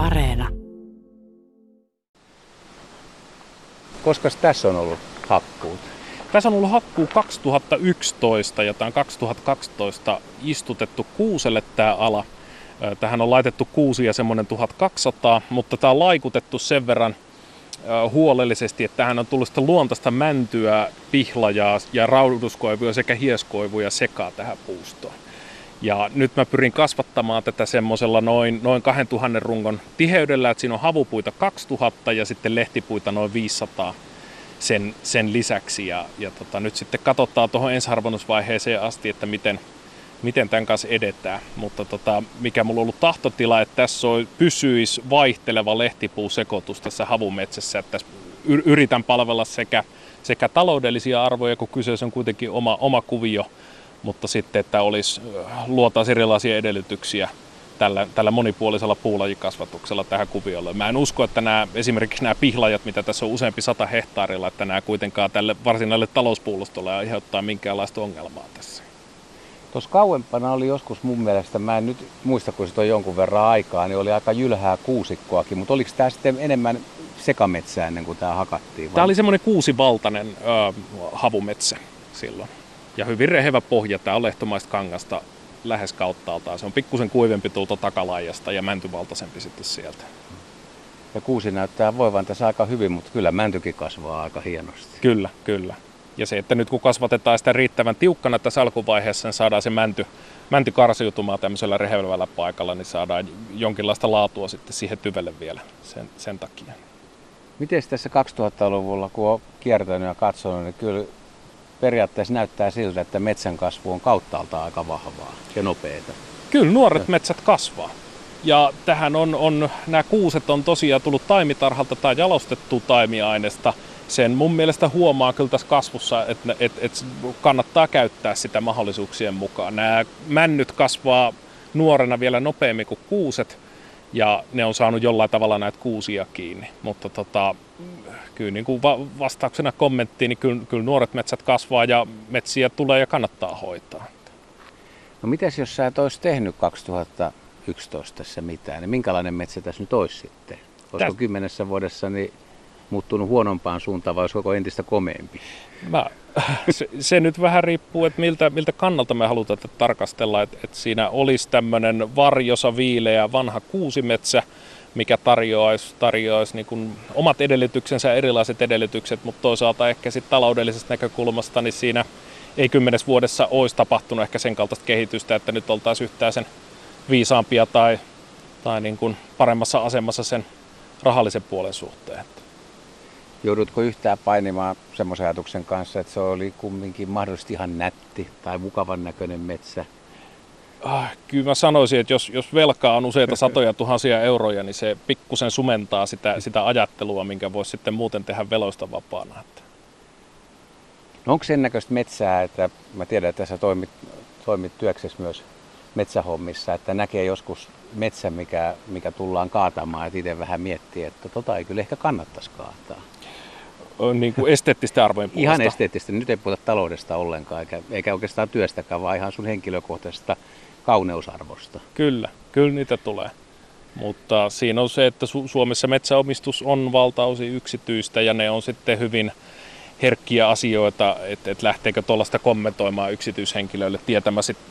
Areena. Koska tässä on ollut hakkuut? Tässä on ollut hakkuu 2011 ja tämä on 2012 istutettu kuuselle tämä ala. Tähän on laitettu kuusia semmoinen 1200, mutta tämä on laikutettu sen verran huolellisesti, että tähän on tullut sitä luontaista mäntyä, pihlajaa ja rauduskoivuja sekä hieskoivuja sekaa tähän puustoon. Ja nyt mä pyrin kasvattamaan tätä semmoisella noin, noin 2000 rungon tiheydellä, että siinä on havupuita 2000 ja sitten lehtipuita noin 500 sen, sen lisäksi. Ja, ja tota, nyt sitten katsotaan tuohon ensiharvonnusvaiheeseen asti, että miten, miten tämän kanssa edetään. Mutta tota, mikä mulla on ollut tahtotila, että tässä on, pysyisi vaihteleva lehtipuusekoitus tässä havumetsässä, että tässä yritän palvella sekä, sekä taloudellisia arvoja, kun kyseessä on kuitenkin oma, oma kuvio, mutta sitten, että olisi, luotaisiin erilaisia edellytyksiä tällä, tällä monipuolisella puulajikasvatuksella tähän kuviolle. Mä en usko, että nämä, esimerkiksi nämä pihlajat, mitä tässä on useampi sata hehtaarilla, että nämä kuitenkaan tälle varsinaiselle talouspuulustolle aiheuttaa minkäänlaista ongelmaa tässä. Tuossa kauempana oli joskus mun mielestä, mä en nyt muista kun se on jonkun verran aikaa, niin oli aika jylhää kuusikkoakin, mutta oliko tämä sitten enemmän sekametsää ennen kuin tämä hakattiin? Vai? Tämä oli semmoinen kuusivaltainen ö, havumetsä silloin. Ja hyvin rehevä pohja, tämä on lehtomaista kangasta lähes kauttaaltaan. Se on pikkusen kuivempi tuolta takalaajasta ja mäntyvaltaisempi sitten sieltä. Ja kuusi näyttää voivan tässä aika hyvin, mutta kyllä mäntykin kasvaa aika hienosti. Kyllä, kyllä. Ja se, että nyt kun kasvatetaan sitä riittävän tiukkana tässä alkuvaiheessa, niin saadaan se mänty, mänty karsiutumaan tämmöisellä rehevällä paikalla, niin saadaan jonkinlaista laatua sitten siihen tyvelle vielä sen, sen takia. Miten tässä 2000-luvulla, kun on kiertänyt ja katsonut, niin kyllä periaatteessa näyttää siltä, että metsän kasvu on kauttaalta aika vahvaa ja nopeeta. Kyllä nuoret metsät kasvaa. Ja tähän on, on, nämä kuuset on tosiaan tullut taimitarhalta tai jalostettu taimiaineesta. Sen mun mielestä huomaa kyllä tässä kasvussa, että, että, että kannattaa käyttää sitä mahdollisuuksien mukaan. Nämä männyt kasvaa nuorena vielä nopeammin kuin kuuset ja ne on saanut jollain tavalla näitä kuusia kiinni. Mutta tota, kyllä niin kuin vastauksena kommenttiin, niin kyllä, kyllä nuoret metsät kasvaa ja metsiä tulee ja kannattaa hoitaa. No mitäs jos sä et olisi tehnyt 2011 tässä mitään, niin minkälainen metsä tässä nyt olisi sitten? Olisiko Täs... kymmenessä vuodessa niin muuttunut huonompaan suuntaan vai olisiko entistä komeempi? Mä, se, se, nyt vähän riippuu, että miltä, miltä kannalta me halutaan että tarkastella, että, että siinä olisi tämmöinen varjosa viileä vanha kuusimetsä, mikä tarjoaisi, tarjoaisi niin kuin omat edellytyksensä, erilaiset edellytykset, mutta toisaalta ehkä sitten taloudellisesta näkökulmasta, niin siinä ei kymmenes vuodessa olisi tapahtunut ehkä sen kaltaista kehitystä, että nyt oltaisiin yhtään sen viisaampia tai, tai niin kuin paremmassa asemassa sen rahallisen puolen suhteen. Joudutko yhtään painimaan semmoisen ajatuksen kanssa, että se oli kumminkin mahdollisesti ihan nätti tai mukavan näköinen metsä, Ah, kyllä mä sanoisin, että jos, jos velkaa on useita satoja tuhansia euroja, niin se pikkusen sumentaa sitä, sitä ajattelua, minkä voisi sitten muuten tehdä veloista vapaana. No onko sen näköistä metsää, että mä tiedän, että tässä toimit, toimit työksessä myös metsähommissa, että näkee joskus metsä, mikä, mikä tullaan kaatamaan, että itse vähän miettii, että tota ei kyllä ehkä kannattaisi kaataa. Niin kuin esteettisten arvojen puolesta. Ihan esteettistä. Nyt ei puhuta taloudesta ollenkaan, eikä, eikä oikeastaan työstäkään, vaan ihan sun henkilökohtaisesta kauneusarvosta. Kyllä, kyllä niitä tulee. Mutta siinä on se, että Suomessa metsäomistus on valtaosin yksityistä ja ne on sitten hyvin herkkiä asioita, että, että lähteekö tuollaista kommentoimaan yksityishenkilöille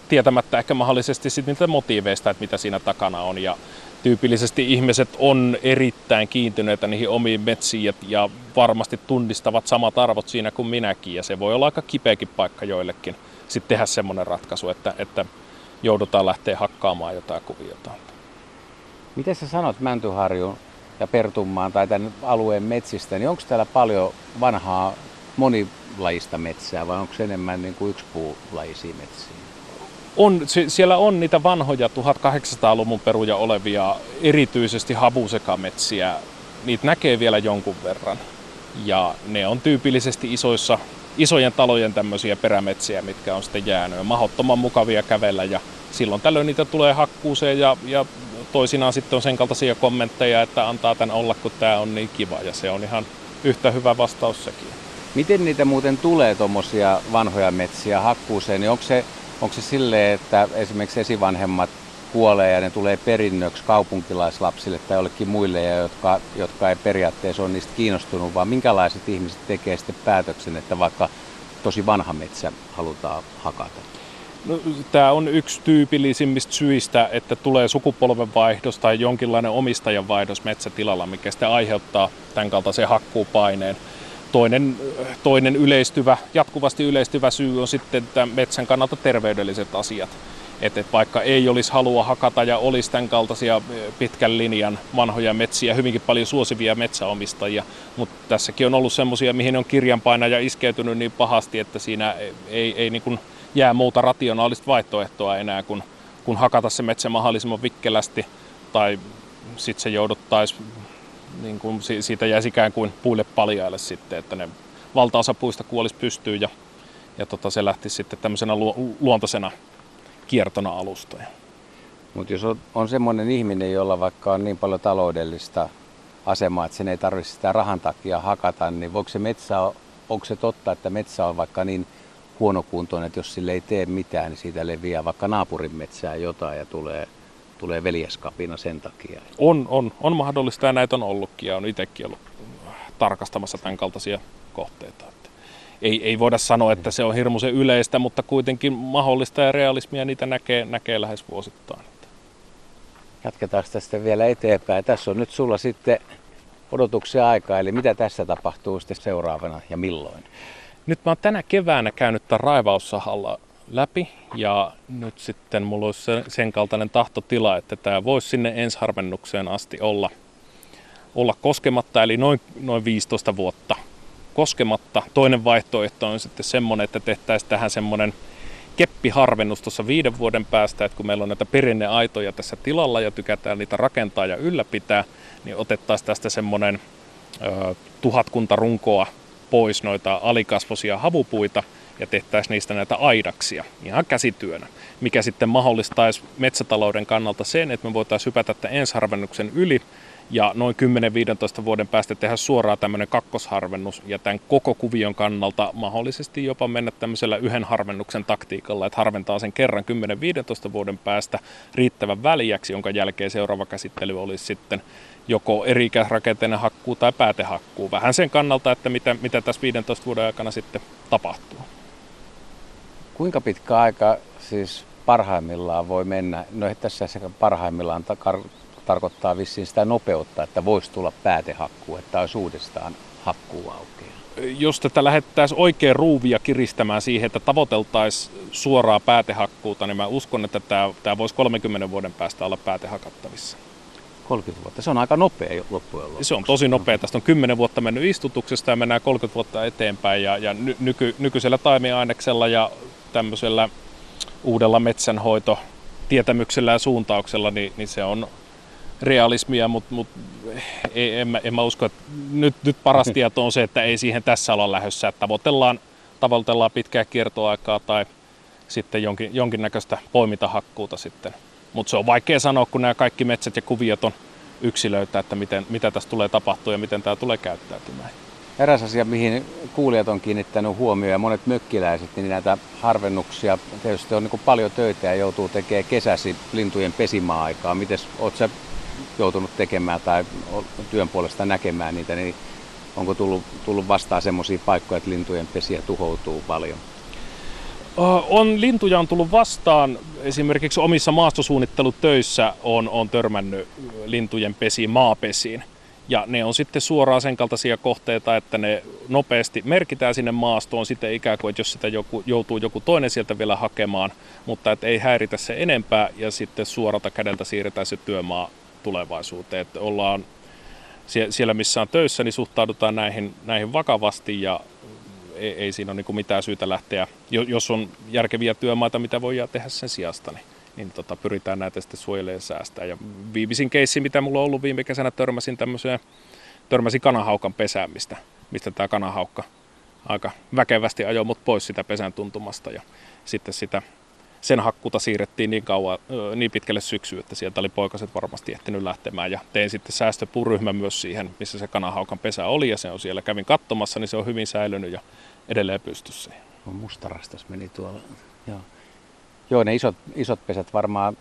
tietämättä ehkä mahdollisesti sitten niitä motiiveista, että mitä siinä takana on. Ja tyypillisesti ihmiset on erittäin kiintyneitä niihin omiin metsiin ja, varmasti tunnistavat samat arvot siinä kuin minäkin. Ja se voi olla aika kipeäkin paikka joillekin sitten tehdä semmoinen ratkaisu, että, että joudutaan lähteä hakkaamaan jotain kuviota. Miten sä sanot Mäntyharjun ja Pertunmaan tai tämän alueen metsistä, niin onko täällä paljon vanhaa monilajista metsää vai onko se enemmän niin kuin yksipuulaisia metsiä? On, siellä on niitä vanhoja 1800-luvun peruja olevia, erityisesti havusekametsiä. Niitä näkee vielä jonkun verran. Ja ne on tyypillisesti isoissa isojen talojen tämmöisiä perämetsiä, mitkä on sitten jäänyt. Mahottoman mukavia kävellä ja silloin tällöin niitä tulee hakkuuseen ja, ja toisinaan sitten on sen kaltaisia kommentteja, että antaa tämän olla, kun tämä on niin kiva ja se on ihan yhtä hyvä vastaus sekin. Miten niitä muuten tulee tuommoisia vanhoja metsiä hakkuuseen, niin onko se, onko se silleen, että esimerkiksi esivanhemmat kuolee ja ne tulee perinnöksi kaupunkilaislapsille tai jollekin muille, ja jotka, jotka ei periaatteessa ole niistä kiinnostunut, vaan minkälaiset ihmiset tekee sitten päätöksen, että vaikka tosi vanha metsä halutaan hakata? No, tämä on yksi tyypillisimmistä syistä, että tulee sukupolvenvaihdos tai jonkinlainen omistajanvaihdos metsätilalla, mikä sitten aiheuttaa tämän kaltaisen hakkuupaineen. Toinen, toinen yleistyvä, jatkuvasti yleistyvä syy on sitten metsän kannalta terveydelliset asiat. Että vaikka ei olisi halua hakata ja olisi tämän kaltaisia pitkän linjan vanhoja metsiä, hyvinkin paljon suosivia metsäomistajia, mutta tässäkin on ollut semmoisia, mihin on kirjanpainaja iskeytynyt niin pahasti, että siinä ei, ei niin kuin jää muuta rationaalista vaihtoehtoa enää kuin, kuin hakata se metsä mahdollisimman vikkelästi tai sitten se jouduttaisiin, niin kuin siitä jäisi ikään kuin puille paljaille sitten, että ne valtaosa puista kuolisi pystyyn ja, ja tota, se lähti sitten tämmöisenä lu, luontaisena kiertona alustoja. Mutta jos on, on semmoinen ihminen, jolla vaikka on niin paljon taloudellista asemaa, että sen ei tarvitse sitä rahan takia hakata, niin voiko se metsä, onko se totta, että metsä on vaikka niin huonokuntoinen, että jos sille ei tee mitään, niin siitä leviää vaikka naapurin metsään jotain ja tulee, tulee veljeskapina sen takia. On, on, on mahdollista ja näitä on ollutkin ja on itsekin ollut tarkastamassa tämän kaltaisia kohteita. Että ei, ei voida sanoa, että se on hirmuisen yleistä, mutta kuitenkin mahdollista ja realismia niitä näkee, näkee lähes vuosittain. Jatketaan tästä vielä eteenpäin. Tässä on nyt sulla sitten odotuksia aikaa, eli mitä tässä tapahtuu sitten seuraavana ja milloin? Nyt mä oon tänä keväänä käynyt tämän raivaussahalla läpi ja nyt sitten mulla olisi sen kaltainen tahtotila, että tämä voisi sinne ensharvennukseen asti olla, olla koskematta, eli noin, noin 15 vuotta koskematta. Toinen vaihtoehto on sitten semmoinen, että tehtäisiin tähän semmoinen keppiharvennus tuossa viiden vuoden päästä, että kun meillä on näitä perinneaitoja tässä tilalla ja tykätään niitä rakentaa ja ylläpitää, niin otettaisiin tästä semmoinen ö, tuhatkunta runkoa pois noita alikasvoisia havupuita ja tehtäisiin niistä näitä aidaksia ihan käsityönä, mikä sitten mahdollistaisi metsätalouden kannalta sen, että me voitaisiin hypätä tämän ensharvennuksen yli ja noin 10-15 vuoden päästä tehdä suoraan tämmöinen kakkosharvennus ja tämän koko kuvion kannalta mahdollisesti jopa mennä tämmöisellä yhden harvennuksen taktiikalla, että harventaa sen kerran 10-15 vuoden päästä riittävän väliäksi, jonka jälkeen seuraava käsittely olisi sitten joko eri rakenteinen hakkuu tai päätehakkuu. Vähän sen kannalta, että mitä, mitä tässä 15 vuoden aikana sitten tapahtuu. Kuinka pitkä aika siis parhaimmillaan voi mennä? No tässä sekä parhaimmillaan tar- tarkoittaa vissiin sitä nopeutta, että voisi tulla päätehakkuu, että olisi uudestaan hakkuu aukeaa. Jos tätä lähettäisiin oikein ruuvia kiristämään siihen, että tavoiteltaisiin suoraa päätehakkuuta, niin mä uskon, että tämä, tämä voisi 30 vuoden päästä olla päätehakattavissa. 30 vuotta. Se on aika nopea loppujen lopuksi. Se on tosi nopea. Tästä on 10 vuotta mennyt istutuksesta ja mennään 30 vuotta eteenpäin. Ja, ja nyky, nykyisellä taimiaineksella ja tämmöisellä uudella metsänhoito tietämyksellä ja suuntauksella, niin, niin se on realismia, mutta mut, ei, en, mä, en mä usko, että nyt, nyt paras tieto on se, että ei siihen tässä olla lähdössä, että tavoitellaan, tavoitellaan pitkää kiertoaikaa tai sitten jonkin, jonkinnäköistä poimintahakkuuta sitten mutta se on vaikea sanoa, kun nämä kaikki metsät ja kuviot on yksilöitä, että miten, mitä tässä tulee tapahtua ja miten tämä tulee käyttäytymään. Eräs asia, mihin kuulijat on kiinnittänyt huomioon ja monet mökkiläiset, niin näitä harvennuksia tietysti on niin paljon töitä ja joutuu tekemään kesäsi lintujen pesimäaikaa. Miten olet sä joutunut tekemään tai työn puolesta näkemään niitä, niin onko tullut, tullut vastaan semmoisia paikkoja, että lintujen pesiä tuhoutuu paljon? On, lintuja on tullut vastaan. Esimerkiksi omissa maastosuunnittelutöissä on, on törmännyt lintujen pesiin, maapesiin. Ja ne on sitten suoraan sen kaltaisia kohteita, että ne nopeasti merkitään sinne maastoon sitten ikään kuin, että jos sitä joku, joutuu joku toinen sieltä vielä hakemaan, mutta että ei häiritä se enempää ja sitten suoralta kädeltä siirretään se työmaa tulevaisuuteen. Että ollaan siellä missä on töissä, niin suhtaudutaan näihin, näihin vakavasti ja ei, ei siinä ole niin mitään syytä lähteä, jos on järkeviä työmaita, mitä voi tehdä sen sijasta, niin, niin tota, pyritään näitä sitten suojelemaan ja säästää. Ja viimeisin keissi, mitä mulla on ollut viime kesänä, törmäsin tämmöiseen, törmäsin kanahaukan pesään, mistä, mistä tämä kanahaukka aika väkevästi ajoi mut pois sitä pesän tuntumasta ja sitten sitä sen hakkuta siirrettiin niin, kauan, niin pitkälle syksyyn, että sieltä oli poikaset varmasti ehtinyt lähtemään. Ja tein sitten säästöpuryhmä myös siihen, missä se kanahaukan pesä oli ja se on siellä. Kävin katsomassa, niin se on hyvin säilynyt ja edelleen pystyssä. No, mustarastas meni tuolla. Joo. Joo, ne isot, isot pesät varmaan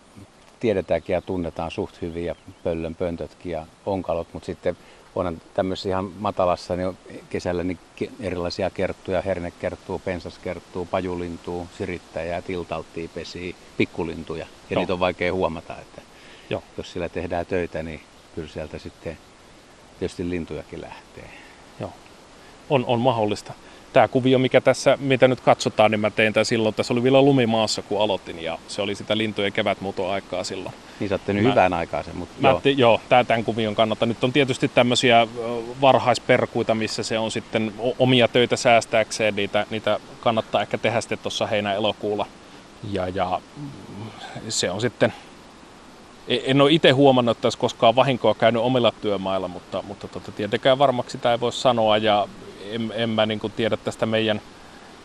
tiedetäänkin ja tunnetaan suht hyvin ja pöllön pöntötkin ja onkalot, mutta sitten onhan tämmöisessä ihan matalassa niin kesällä niin erilaisia kerttuja, hernekerttuu, pensaskerttuu, pajulintuu, sirittäjää, tiltalttia, pesi, pikkulintuja. Ja Joo. niitä on vaikea huomata, että Joo. jos sillä tehdään töitä, niin kyllä sieltä sitten tietysti lintujakin lähtee. Joo, on, on mahdollista tämä kuvio, mikä tässä, mitä nyt katsotaan, niin mä tein tämän silloin. Tässä oli vielä lumimaassa, kun aloitin, ja se oli sitä lintujen kevätmuutoaikaa silloin. Niin sä oot tehnyt mä, hyvän aikaa sen, mutta mä joo. Te, joo, tää, tämän kuvion kannalta. Nyt on tietysti tämmöisiä varhaisperkuita, missä se on sitten omia töitä säästääkseen. Niitä, niitä kannattaa ehkä tehdä sitten tuossa heinä-elokuulla. Ja, ja se on sitten e, en ole itse huomannut, että olisi koskaan vahinkoa käynyt omilla työmailla, mutta, mutta tota, tietenkään varmaksi sitä ei voi sanoa. Ja en, en mä niin tiedä tästä meidän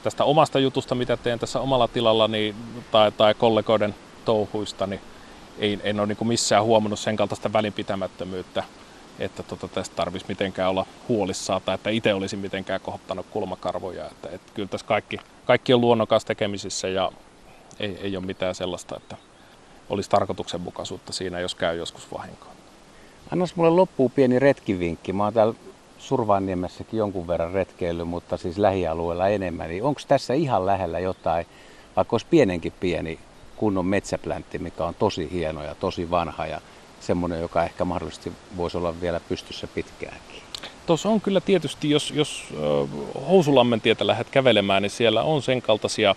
tästä omasta jutusta, mitä teen tässä omalla tilalla niin, tai, tai kollegoiden touhuista, niin ei, en ole niin missään huomannut sen kaltaista välinpitämättömyyttä, että tota, tästä tarvitsisi mitenkään olla huolissaan tai että itse olisi mitenkään kohottanut kulmakarvoja. Että, että kyllä tässä kaikki, kaikki on luonnokas tekemisissä ja ei, ei ole mitään sellaista, että olisi tarkoituksenmukaisuutta siinä, jos käy joskus vahinkoa. Annas mulle loppuun pieni retkivinkki. Mä oon täällä Survaanniemessäkin jonkun verran retkeily, mutta siis lähialueella enemmän. Niin onko tässä ihan lähellä jotain, vaikka olisi pienenkin pieni kunnon metsäpläntti, mikä on tosi hieno ja tosi vanha ja semmoinen, joka ehkä mahdollisesti voisi olla vielä pystyssä pitkäänkin? Tuossa on kyllä tietysti, jos, jos Housulammen tietä lähdet kävelemään, niin siellä on sen kaltaisia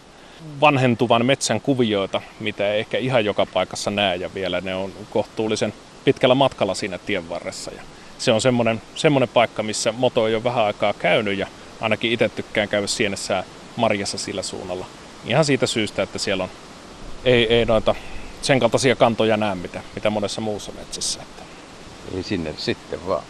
vanhentuvan metsän kuvioita, mitä ei ehkä ihan joka paikassa näe ja vielä ne on kohtuullisen pitkällä matkalla siinä tien varressa. Ja se on semmoinen, semmoinen paikka, missä moto on jo vähän aikaa käynyt ja ainakin itse tykkään käydä sienessä marjassa sillä suunnalla. Ihan siitä syystä, että siellä on, ei, ei noita sen kaltaisia kantoja näe, mitä, mitä monessa muussa metsässä. Eli sinne sitten vaan.